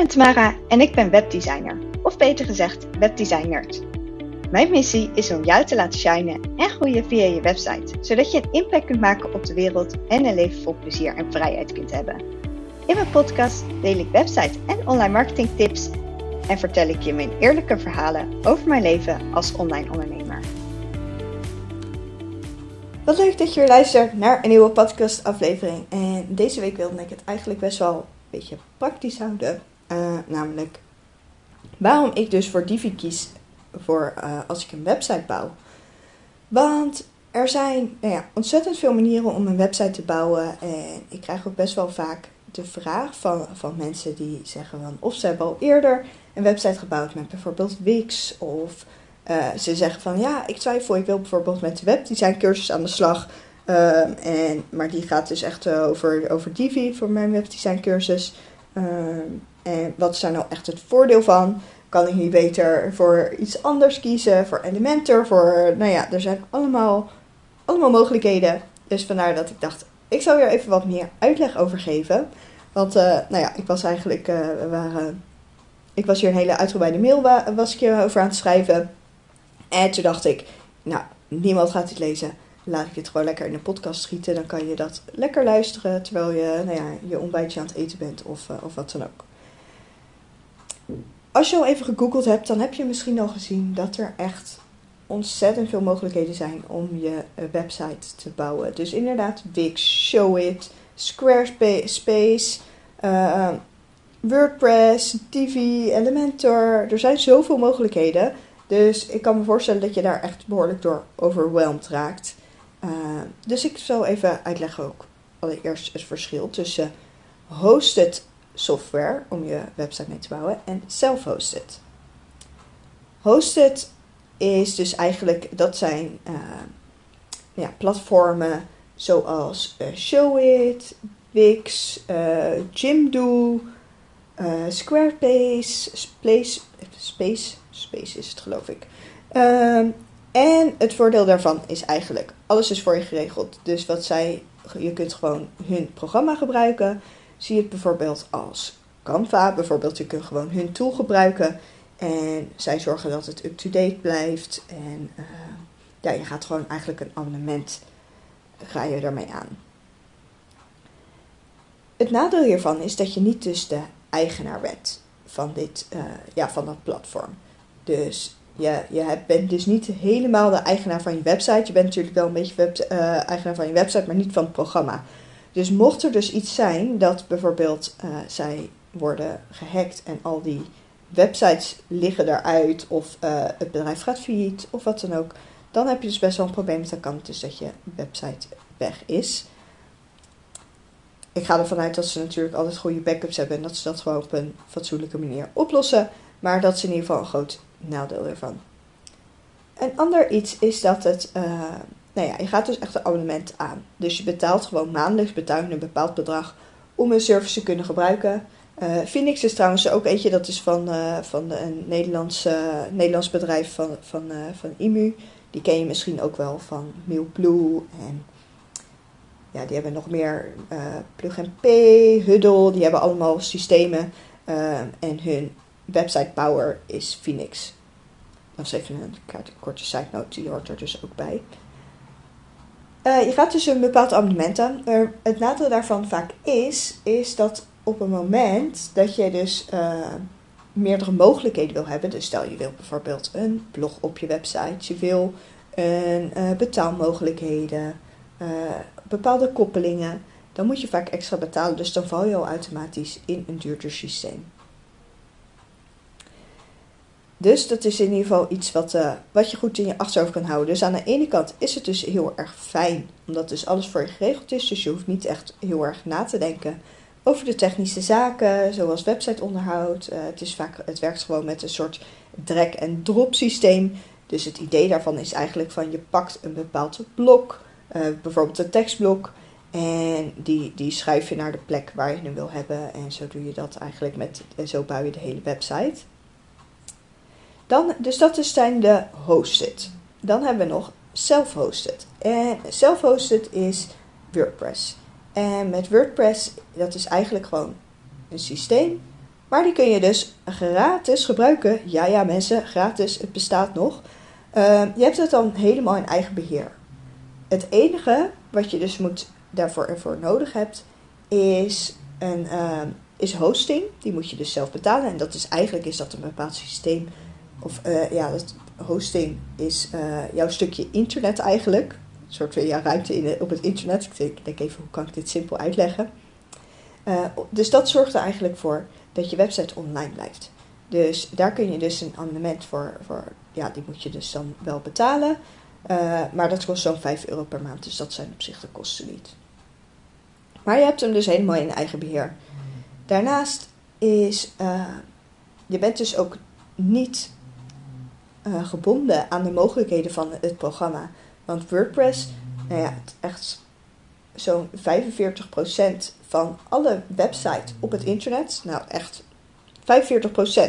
ben Tamara en ik ben webdesigner, of beter gezegd webdesigner. Mijn missie is om jou te laten shinen en groeien via je website, zodat je een impact kunt maken op de wereld en een leven vol plezier en vrijheid kunt hebben. In mijn podcast deel ik website en online marketing tips en vertel ik je mijn eerlijke verhalen over mijn leven als online ondernemer. Wat leuk dat je luistert naar een nieuwe podcast aflevering. En deze week wilde ik het eigenlijk best wel een beetje praktisch houden. Uh, namelijk waarom ik dus voor Divi kies voor uh, als ik een website bouw. Want er zijn nou ja, ontzettend veel manieren om een website te bouwen. En ik krijg ook best wel vaak de vraag van, van mensen die zeggen van of ze hebben al eerder een website gebouwd met bijvoorbeeld Wix. Of uh, ze zeggen van ja, ik twijfel, ik wil bijvoorbeeld met de webdesign cursus aan de slag. En, maar die gaat dus echt over, over Divi voor mijn webdesign cursus. En wat is daar nou echt het voordeel van? Kan ik niet beter voor iets anders kiezen? Voor Elementor? Voor, nou ja, er zijn allemaal, allemaal mogelijkheden. Dus vandaar dat ik dacht, ik zou hier even wat meer uitleg over geven. Want, uh, nou ja, ik was eigenlijk, uh, we waren, ik was hier een hele uitgebreide mail was ik over aan het schrijven. En toen dacht ik, nou, niemand gaat dit lezen. Laat ik dit gewoon lekker in een podcast schieten. Dan kan je dat lekker luisteren terwijl je, nou ja, je ontbijtje aan het eten bent of, uh, of wat dan ook. Als je al even gegoogeld hebt, dan heb je misschien al gezien dat er echt ontzettend veel mogelijkheden zijn om je eh, website te bouwen. Dus inderdaad, Wix, Showit, Squarespace, uh, WordPress, TV, Elementor. Er zijn zoveel mogelijkheden. Dus ik kan me voorstellen dat je daar echt behoorlijk door overweldigd raakt. Uh, dus ik zal even uitleggen ook allereerst het verschil tussen hosted software om je website mee te bouwen en self-hosted. Hosted is dus eigenlijk, dat zijn uh, ja, platformen zoals uh, Showit, Wix, uh, Jimdo, Squarespace, Space, Space, Space is het geloof ik. Ehm, en het voordeel daarvan is eigenlijk, alles is voor je geregeld. Dus wat zij, je kunt gewoon hun programma gebruiken. Zie het bijvoorbeeld als Canva. Bijvoorbeeld, je kunt gewoon hun tool gebruiken. En zij zorgen dat het up-to-date blijft. En uh, ja, je gaat gewoon eigenlijk een abonnement ga je ermee aan. Het nadeel hiervan is dat je niet dus de eigenaar bent van, dit, uh, ja, van dat platform. Dus je, je bent dus niet helemaal de eigenaar van je website. Je bent natuurlijk wel een beetje web, uh, eigenaar van je website, maar niet van het programma. Dus mocht er dus iets zijn dat bijvoorbeeld uh, zij worden gehackt en al die websites liggen eruit of uh, het bedrijf gaat failliet of wat dan ook, dan heb je dus best wel een probleem. Dan kan het dus dat je website weg is. Ik ga ervan uit dat ze natuurlijk altijd goede backups hebben en dat ze dat gewoon op een fatsoenlijke manier oplossen. Maar dat is in ieder geval een groot nadeel ervan. Een ander iets is dat het uh, nou ja, je gaat dus echt een abonnement aan. Dus je betaalt gewoon maandelijks betaal je een bepaald bedrag om een service te kunnen gebruiken. Uh, Phoenix is trouwens ook eentje, dat is van, uh, van een Nederlands, Nederlands bedrijf van, van, van IMU. Die ken je misschien ook wel van MailBlue en ja, die hebben nog meer Plug P, Huddle, die hebben allemaal systemen en hun website power is Phoenix. Dat is even een korte side note, die hoort er dus ook bij. Uh, je gaat dus een bepaald abonnement aan. Het nadeel daarvan vaak is, is dat op een moment dat je dus uh, meerdere mogelijkheden wil hebben. Dus stel je wil bijvoorbeeld een blog op je website. Je wil een uh, betaalmogelijkheden, bepaalde koppelingen. Dan moet je vaak extra betalen. Dus dan val je al automatisch in een duurder systeem. Dus dat is in ieder geval iets wat, uh, wat je goed in je achterhoofd kan houden. Dus aan de ene kant is het dus heel erg fijn, omdat dus alles voor je geregeld is. Dus je hoeft niet echt heel erg na te denken over de technische zaken, zoals websiteonderhoud. Uh, het, is vaak, het werkt gewoon met een soort drag-en-drop systeem. Dus het idee daarvan is eigenlijk van je pakt een bepaald blok, uh, bijvoorbeeld een tekstblok. En die, die schuif je naar de plek waar je hem wil hebben. En zo doe je dat eigenlijk met, zo bouw je de hele website. Dan, dus dat zijn de hosted. Dan hebben we nog self-hosted. En self-hosted is WordPress. En met WordPress, dat is eigenlijk gewoon een systeem Maar die kun je dus gratis gebruiken. Ja, ja, mensen, gratis, het bestaat nog. Uh, je hebt het dan helemaal in eigen beheer. Het enige wat je dus moet daarvoor ervoor nodig hebt, is, een, uh, is hosting. Die moet je dus zelf betalen. En dat is eigenlijk is dat een bepaald systeem. Of uh, ja, hosting is uh, jouw stukje internet eigenlijk. Een soort van ja, ruimte in op het internet. Ik denk even, hoe kan ik dit simpel uitleggen? Uh, dus dat zorgt er eigenlijk voor dat je website online blijft. Dus daar kun je dus een abonnement voor, voor ja, die moet je dus dan wel betalen. Maar dat kost zo'n 5 euro per maand, dus dat zijn op zich de kosten niet. Maar je hebt hem dus helemaal in eigen beheer. Daarnaast is, je bent dus ook niet uh, gebonden aan de mogelijkheden van het programma. Want WordPress, nou ja, echt zo'n 45% van alle websites op het internet, nou echt 45%,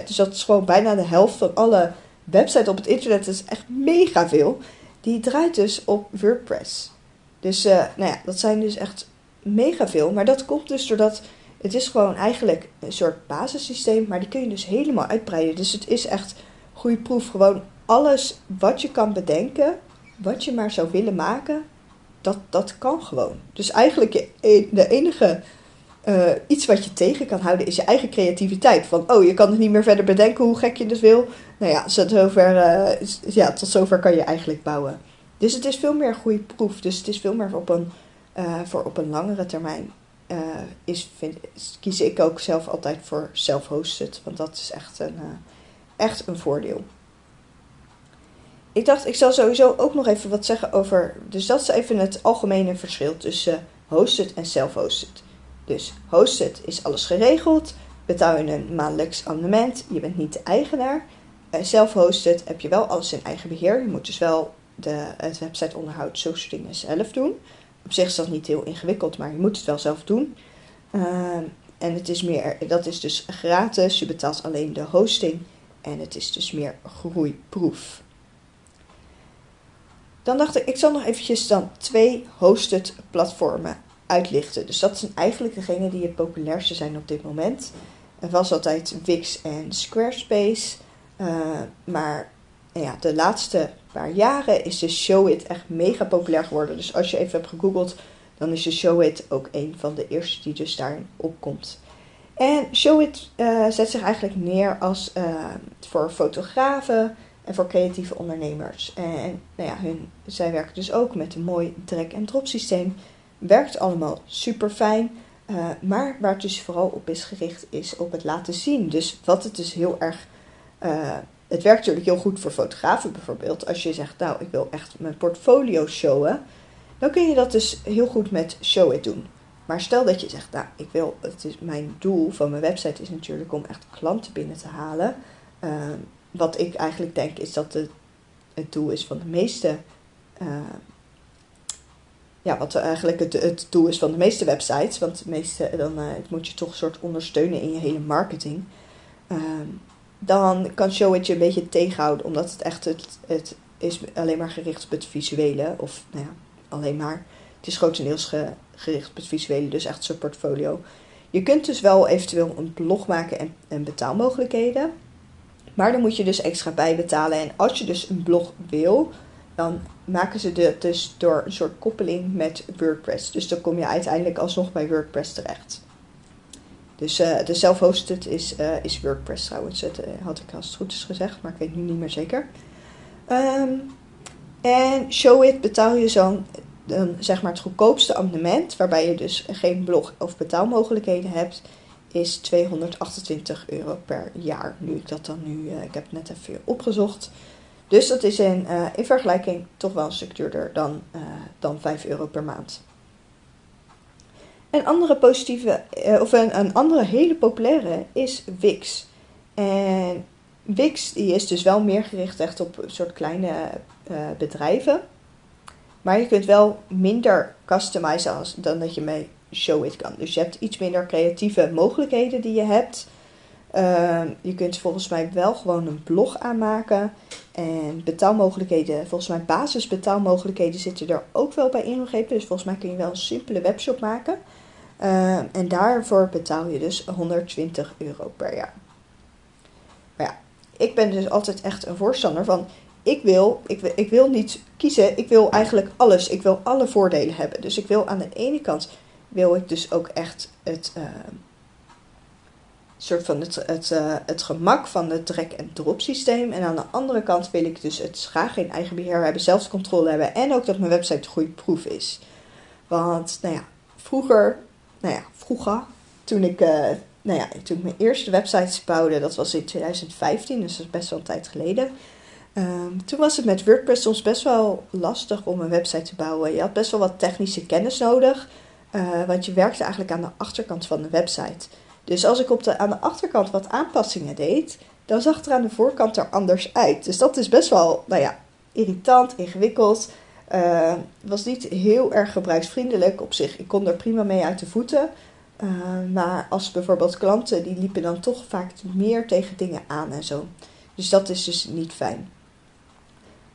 dus dat is gewoon bijna de helft van alle websites op het internet, dat is echt mega veel. Die draait dus op WordPress. Dus uh, nou ja, dat zijn dus echt mega veel. Maar dat komt dus doordat het is gewoon eigenlijk een soort basissysteem, maar die kun je dus helemaal uitbreiden. Dus het is echt goede proef. Gewoon alles wat je kan bedenken, wat je maar zou willen maken, dat, dat kan gewoon. Dus eigenlijk e-, de enige uh, iets wat je tegen kan houden is je eigen creativiteit. Van, oh, je kan het niet meer verder bedenken hoe gek je het wil. Nou ja, tot zover, uh, ja, tot zover kan je eigenlijk bouwen. Dus het is veel meer goede proef. Dus het is veel meer op een, uh, voor op een langere termijn. is, kies ik ook zelf altijd voor self-hosted. Want dat is echt een, echt een voordeel. Ik dacht, ik zal sowieso ook nog even wat zeggen over. Dus dat is even het algemene verschil tussen hosted en self-hosted. Dus hosted is alles geregeld, betaal je een maandelijks abonnement, je bent niet de eigenaar. Self-hosted heb je wel alles in eigen beheer. Je moet dus wel de, het websiteonderhoud, zo soort dingen zelf doen. Op zich is dat niet heel ingewikkeld, maar je moet het wel zelf doen. Uh, en het is meer, dat is dus gratis. Je betaalt alleen de hosting. En het is dus meer groeiproef. Dan dacht ik, ik zal nog eventjes dan twee hosted platformen uitlichten. Dus dat zijn eigenlijk degene die het populairste zijn op dit moment. Er was altijd Wix en Squarespace. Uh, maar ja, de laatste paar jaren is de Showit echt mega populair geworden. Dus als je even hebt gegoogeld, dan is de Showit ook een van de eerste die dus daarin opkomt. En Showit uh, zet zich eigenlijk neer als uh, voor fotografen en voor creatieve ondernemers. En nou ja, hun, zij werken dus ook met een mooi drag-and-drop systeem Werkt allemaal super fijn. Uh, maar waar het dus vooral op is gericht, is op het laten zien. Dus wat het dus heel erg. Het werkt natuurlijk heel goed voor fotografen bijvoorbeeld. Als je zegt, nou, ik wil echt mijn portfolio showen. Dan kun je dat dus heel goed met Show It doen. Maar stel dat je zegt, nou, ik wil, het is mijn doel van mijn website is natuurlijk om echt klanten binnen te halen. Uh, wat ik eigenlijk denk is dat het, doel is van de meeste ja, wat eigenlijk het, het doel is van de meeste websites. Want de meeste, dan uh, moet je toch een soort ondersteunen in je hele marketing. Uh, dan kan Showit je een beetje tegenhouden, omdat het echt het, het is alleen maar gericht op het visuele. Of nou ja, alleen maar. Het is grotendeels ge, gericht op het visuele, dus echt zo'n portfolio. Je kunt dus wel eventueel een blog maken en, en betaalmogelijkheden. Maar dan moet je dus extra bijbetalen. En als je dus een blog wil, dan maken ze dit dus door een soort koppeling met WordPress. Dus dan kom je uiteindelijk alsnog bij WordPress terecht. Dus uh, de self-hosted is, uh, is WordPress trouwens. Dat uh, had ik als het goed is gezegd, maar ik weet nu niet meer zeker. Um, en Showit betaal je zo'n, zeg maar het goedkoopste abonnement, waarbij je dus geen blog of betaalmogelijkheden hebt, is 228 euro per jaar. Nu ik dat dan nu, ik heb het net even opgezocht. Dus dat is in, uh, in vergelijking toch wel een stuk duurder dan, uh, dan 5 euro per maand. Een andere positieve, of een, een andere hele populaire is Wix. En Wix die is dus wel meer gericht echt op een soort kleine bedrijven. Maar je kunt wel minder customizen als, dan dat je met Showit kan. Dus je hebt iets minder creatieve mogelijkheden die je hebt. Uh, je kunt volgens mij wel gewoon een blog aanmaken. En betaalmogelijkheden, volgens mij basisbetaalmogelijkheden zitten er ook wel bij ingegeven. Dus volgens mij kun je wel een simpele webshop maken. Uh, en daarvoor betaal je dus 120 euro per jaar. Maar ja, ik ben dus altijd echt een voorstander van. Ik wil, ik, ik wil niet kiezen, ik wil eigenlijk alles. Ik wil alle voordelen hebben. Dus ik wil aan de ene kant wil ik dus ook echt het, uh, soort van het, het, uh, het gemak van het drag- en drop systeem. En aan de andere kant wil ik dus het graag geen eigen beheer hebben, zelfcontrole hebben. En ook dat mijn website goede proef is. Want, nou ja, vroeger, nou ja, vroeger, toen ik, uh, nou ja, toen ik mijn eerste websites bouwde, dat was in 2015, dus dat is best wel een tijd geleden. Um, toen was het met WordPress soms best wel lastig om een website te bouwen. Je had best wel wat technische kennis nodig, uh, want je werkte eigenlijk aan de achterkant van de website. Dus als ik op de, aan de achterkant wat aanpassingen deed, dan zag het er aan de voorkant er anders uit. Dus dat is best wel, nou ja, irritant, ingewikkeld. Uh, was niet heel erg gebruiksvriendelijk op zich. Ik kon er prima mee uit de voeten. Uh, maar als bijvoorbeeld klanten, die liepen dan toch vaak meer tegen dingen aan en zo. Dus dat is dus niet fijn.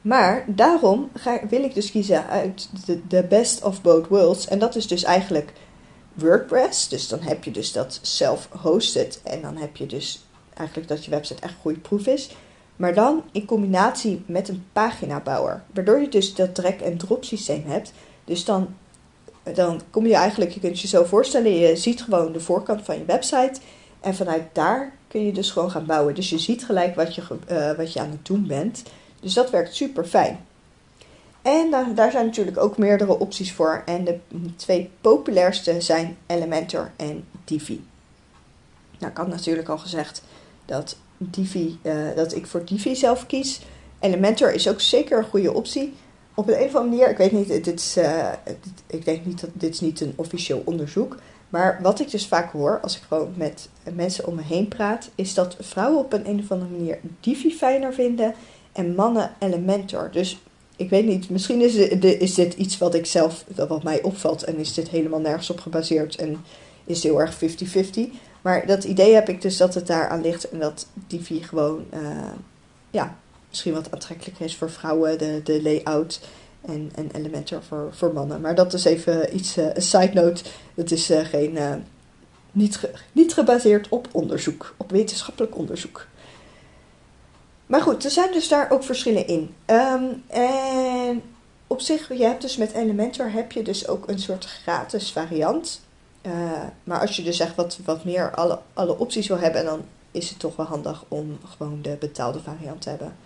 Maar daarom ga, wil ik dus kiezen uit de, de best of both worlds. En dat is dus eigenlijk WordPress. Dus dan heb je dus dat self-hosted. En dan heb je dus eigenlijk dat je website echt goede proef is. Maar dan in combinatie met een paginabouwer. Waardoor je dus dat drag- en drop systeem hebt. Dus dan, dan kom je eigenlijk, je kunt je zo voorstellen, je ziet gewoon de voorkant van je website. En vanuit daar kun je dus gewoon gaan bouwen. Dus je ziet gelijk wat je, uh, wat je aan het doen bent. Dus dat werkt super fijn. En daar, daar zijn natuurlijk ook meerdere opties voor. En de twee populairste zijn Elementor en Divi. Nou, ik had natuurlijk al gezegd dat, Divi, uh, dat ik voor Divi zelf kies. Elementor is ook zeker een goede optie. Op een of andere manier, ik weet niet, dit is, dit, ik denk niet dat dit is niet een officieel onderzoek. Maar wat ik dus vaak hoor als ik gewoon met mensen om me heen praat, is dat vrouwen op een, een of andere manier Divi fijner vinden en mannen Elementor. Dus ik weet niet, misschien is, dit, is iets wat ik zelf, wat mij opvalt en is dit helemaal nergens op gebaseerd en is heel erg 50-50. Maar dat idee heb ik dus dat het daar aan ligt en dat Divi gewoon, uh, ja, misschien wat aantrekkelijker is voor vrouwen, de, de layout en, en Elementor voor, voor mannen. Maar dat is even iets, uh, een side note. Het is uh, geen, niet, niet gebaseerd op onderzoek, op wetenschappelijk onderzoek. Maar goed, er zijn dus daar ook verschillen in. Um, en op zich, je hebt dus met Elementor heb je dus ook een soort gratis variant. Uh, maar als je dus echt wat, wat meer alle, alle opties wil hebben, dan is het toch wel handig om gewoon de betaalde variant te hebben.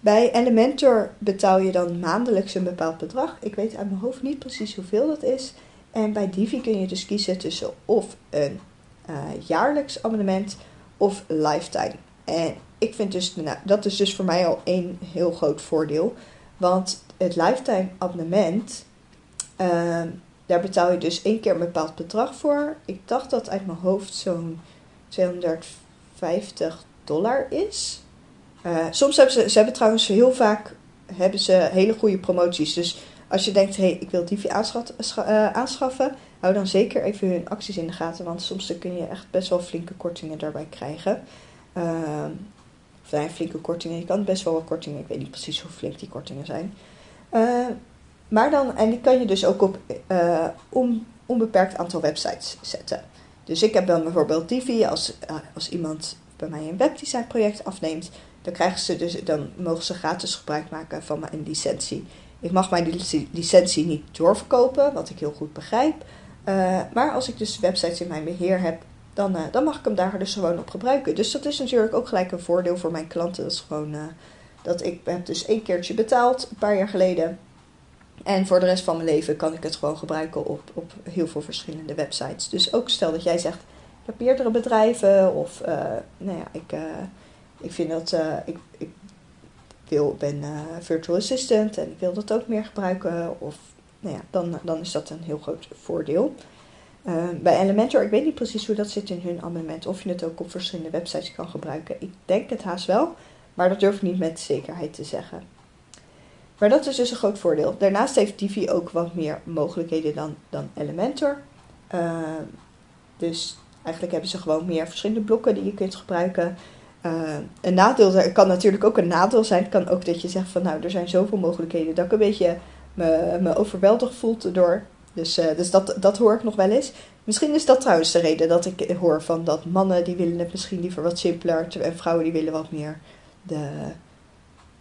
Bij Elementor betaal je dan maandelijks een bepaald bedrag. Ik weet uit mijn hoofd niet precies hoeveel dat is. En bij Divi kun je dus kiezen tussen of een uh, jaarlijks abonnement of lifetime. En ik vind dus, nou, dat is dus voor mij al één heel groot voordeel. Want het lifetime abonnement, uh, daar betaal je dus één keer een bepaald bedrag voor. Ik dacht dat uit mijn hoofd zo'n 250 dollar is. Uh, soms hebben ze, ze hebben trouwens heel vaak hebben ze hele goede promoties. Dus als je denkt, hé, hey, ik wil Divi uh, aanschaffen, hou dan zeker even hun acties in de gaten. Want soms kun je echt best wel flinke kortingen daarbij krijgen. Uh, nou, flinke kortingen. Je kan best wel wat kortingen. Ik weet niet precies hoe flink die kortingen zijn. Uh, maar dan, en die kan je dus ook op uh, on, onbeperkt aantal websites zetten. Dus ik heb dan bijvoorbeeld Divi. Als, uh, als iemand bij mij een webdesign project afneemt, dan, krijgen ze dus, dan mogen ze gratis gebruik maken van mijn licentie. Ik mag mijn licentie niet doorverkopen, wat ik heel goed begrijp. maar als ik dus websites in mijn beheer heb, dan, uh, dan mag ik hem daar dus gewoon op gebruiken. Dus dat is natuurlijk ook gelijk een voordeel voor mijn klanten. Dat is gewoon uh, dat ik heb dus één keertje betaald, een paar jaar geleden. En voor de rest van mijn leven kan ik het gewoon gebruiken op, op heel veel verschillende websites. Dus ook stel dat jij zegt, ik heb meerdere bedrijven of uh, nou ja, ik, ik vind dat ik, ik wil, ben virtual assistant en ik wil dat ook meer gebruiken. Of nou ja, dan, dan is dat een heel groot voordeel. Uh, bij Elementor, ik weet niet precies hoe dat zit in hun abonnement. Of je het ook op verschillende websites kan gebruiken. Ik denk het haast wel, maar dat durf ik niet met zekerheid te zeggen. Maar dat is dus een groot voordeel. Daarnaast heeft Divi ook wat meer mogelijkheden dan, dan Elementor. Uh, dus eigenlijk hebben ze gewoon meer verschillende blokken die je kunt gebruiken. Uh, een nadeel kan natuurlijk ook een nadeel zijn. Het kan ook dat je zegt van nou, er zijn zoveel mogelijkheden dat ik een beetje me, me overweldigd voelt door Dus, uh, dus dat, dat hoor ik nog wel eens. Misschien is dat trouwens de reden dat ik hoor van dat mannen die willen het misschien liever wat simpeler en vrouwen die willen wat meer de,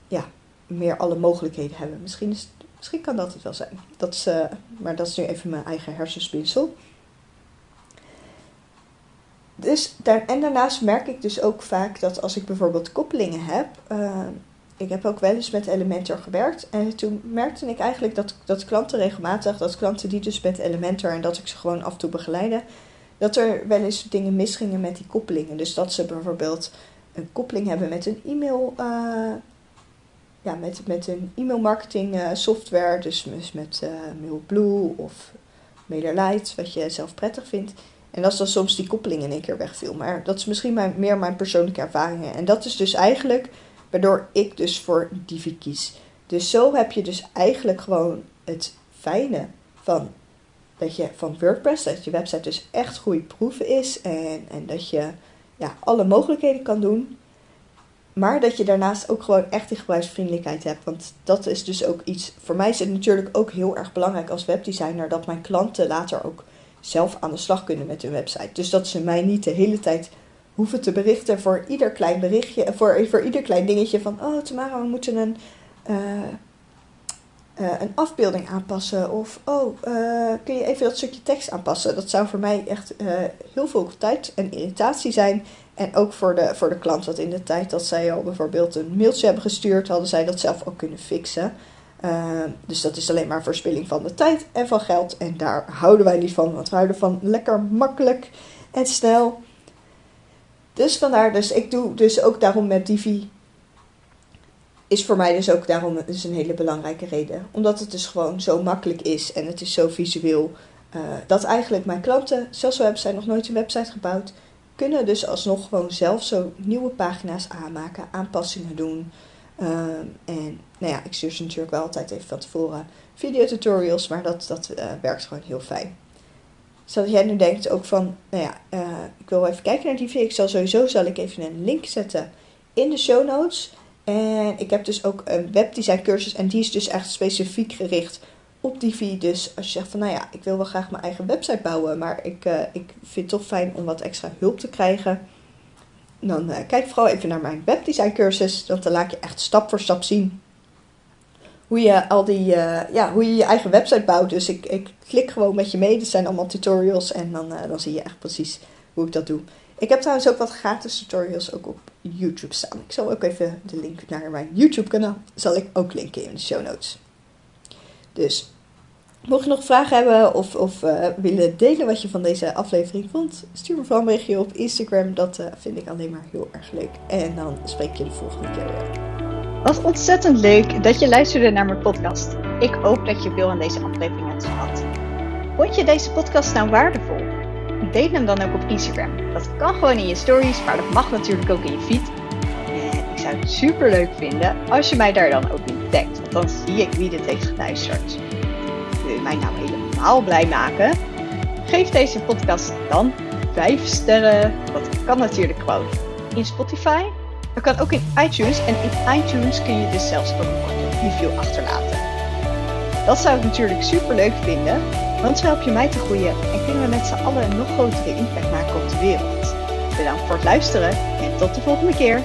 ja, meer alle mogelijkheden hebben. Misschien, is, misschien kan dat het wel zijn. Dat is, uh, maar dat is nu even mijn eigen hersenspinsel. Dus daar, en daarnaast merk ik dus ook vaak dat als ik bijvoorbeeld koppelingen heb. Uh, ik heb ook wel eens met Elementor gewerkt. En toen merkte ik eigenlijk dat, dat klanten regelmatig, dat klanten die dus met Elementor en dat ik ze gewoon af en toe begeleide, dat er wel eens dingen misgingen met die koppelingen. Dus dat ze bijvoorbeeld een koppeling hebben met een e-mail. Uh, ja, met, met een e-mail marketing uh, software. Dus met uh, MailBlue of MailerLite, wat je zelf prettig vindt. En dat is dan soms die koppeling in één keer wegviel. Maar dat is misschien meer mijn persoonlijke ervaringen. En dat is dus eigenlijk waardoor ik dus voor Divi kies. Dus zo heb je dus eigenlijk gewoon het fijne van, dat je, van WordPress. Dat je website dus echt goede proeven is. En, en dat je ja, alle mogelijkheden kan doen. Maar dat je daarnaast ook gewoon echt die gebruiksvriendelijkheid hebt. Want dat is dus ook iets. Voor mij is het natuurlijk ook heel erg belangrijk als webdesigner dat mijn klanten later ook zelf aan de slag kunnen met hun website. Dus dat ze mij niet de hele tijd hoeven te berichten voor ieder klein berichtje, voor, voor ieder klein dingetje van, oh Tamara, we moeten een, uh, uh, een afbeelding aanpassen. Of, oh, uh, kun je even dat stukje tekst aanpassen? Dat zou voor mij echt heel veel tijd en irritatie zijn. En ook voor de, voor de klant, want in de tijd dat zij al bijvoorbeeld een mailtje hebben gestuurd, hadden zij dat zelf ook kunnen fixen. dus dat is alleen maar verspilling van de tijd en van geld. En daar houden wij niet van, want we houden van lekker makkelijk en snel. Dus vandaar, dus ik doe dus ook daarom met Divi. Is voor mij dus ook daarom dus een hele belangrijke reden. Omdat het dus gewoon zo makkelijk is en het is zo visueel. Uh, dat eigenlijk mijn klanten, zelfs al hebben zij nog nooit een website gebouwd, kunnen dus alsnog gewoon zelf zo nieuwe pagina's aanmaken, aanpassingen doen. Uh, en nou ja, ik stuur ze natuurlijk wel altijd even van tevoren videotutorials, maar dat, dat uh, werkt gewoon heel fijn zodat jij nu denkt ook van, nou ja, uh, ik wil even kijken naar die video. Ik zal sowieso zal ik even een link zetten in de show notes. En ik heb dus ook een webdesign cursus en die is dus echt specifiek gericht op Divi. Dus als je zegt van, nou ja, ik wil wel graag mijn eigen website bouwen, maar ik, uh, ik vind het toch fijn om wat extra hulp te krijgen. Dan uh, kijk vooral even naar mijn webdesign cursus, want dan laat je echt stap voor stap zien hoe je al die, uh, ja, hoe je je eigen website bouwt. Dus ik, ik klik gewoon met je mee. Dat zijn allemaal tutorials en dan, uh, dan zie je echt precies hoe ik dat doe. Ik heb trouwens ook wat gratis tutorials ook op YouTube staan. Ik zal ook even de link naar mijn YouTube kanaal, zal ik ook linken in de show notes. Dus, mocht je nog vragen hebben of, of uh, willen delen wat je van deze aflevering vond, stuur me vooral een berichtje op Instagram. Dat vind ik alleen maar heel erg leuk. En dan spreek je de volgende keer weer. Wat ontzettend leuk dat je luisterde naar mijn podcast. Ik hoop dat je veel aan deze aflevering hebt gehad. Vond je deze podcast nou waardevol? Deel hem dan ook op Instagram. Dat kan gewoon in je stories, maar dat mag natuurlijk ook in je feed. En ik zou het super leuk vinden als je mij daar dan ook in tagt, want dan zie ik wie dit heeft geluisterd. Wil je mij nou helemaal blij maken? Geef deze podcast dan 5 sterren. Dat kan natuurlijk gewoon in Spotify dat kan ook in iTunes en in iTunes kun je dus zelfs ook een review achterlaten. Dat zou ik natuurlijk super leuk vinden, want zo help je mij te groeien en kunnen we met z'n allen een nog grotere impact maken op de wereld. Bedankt voor het luisteren en tot de volgende keer.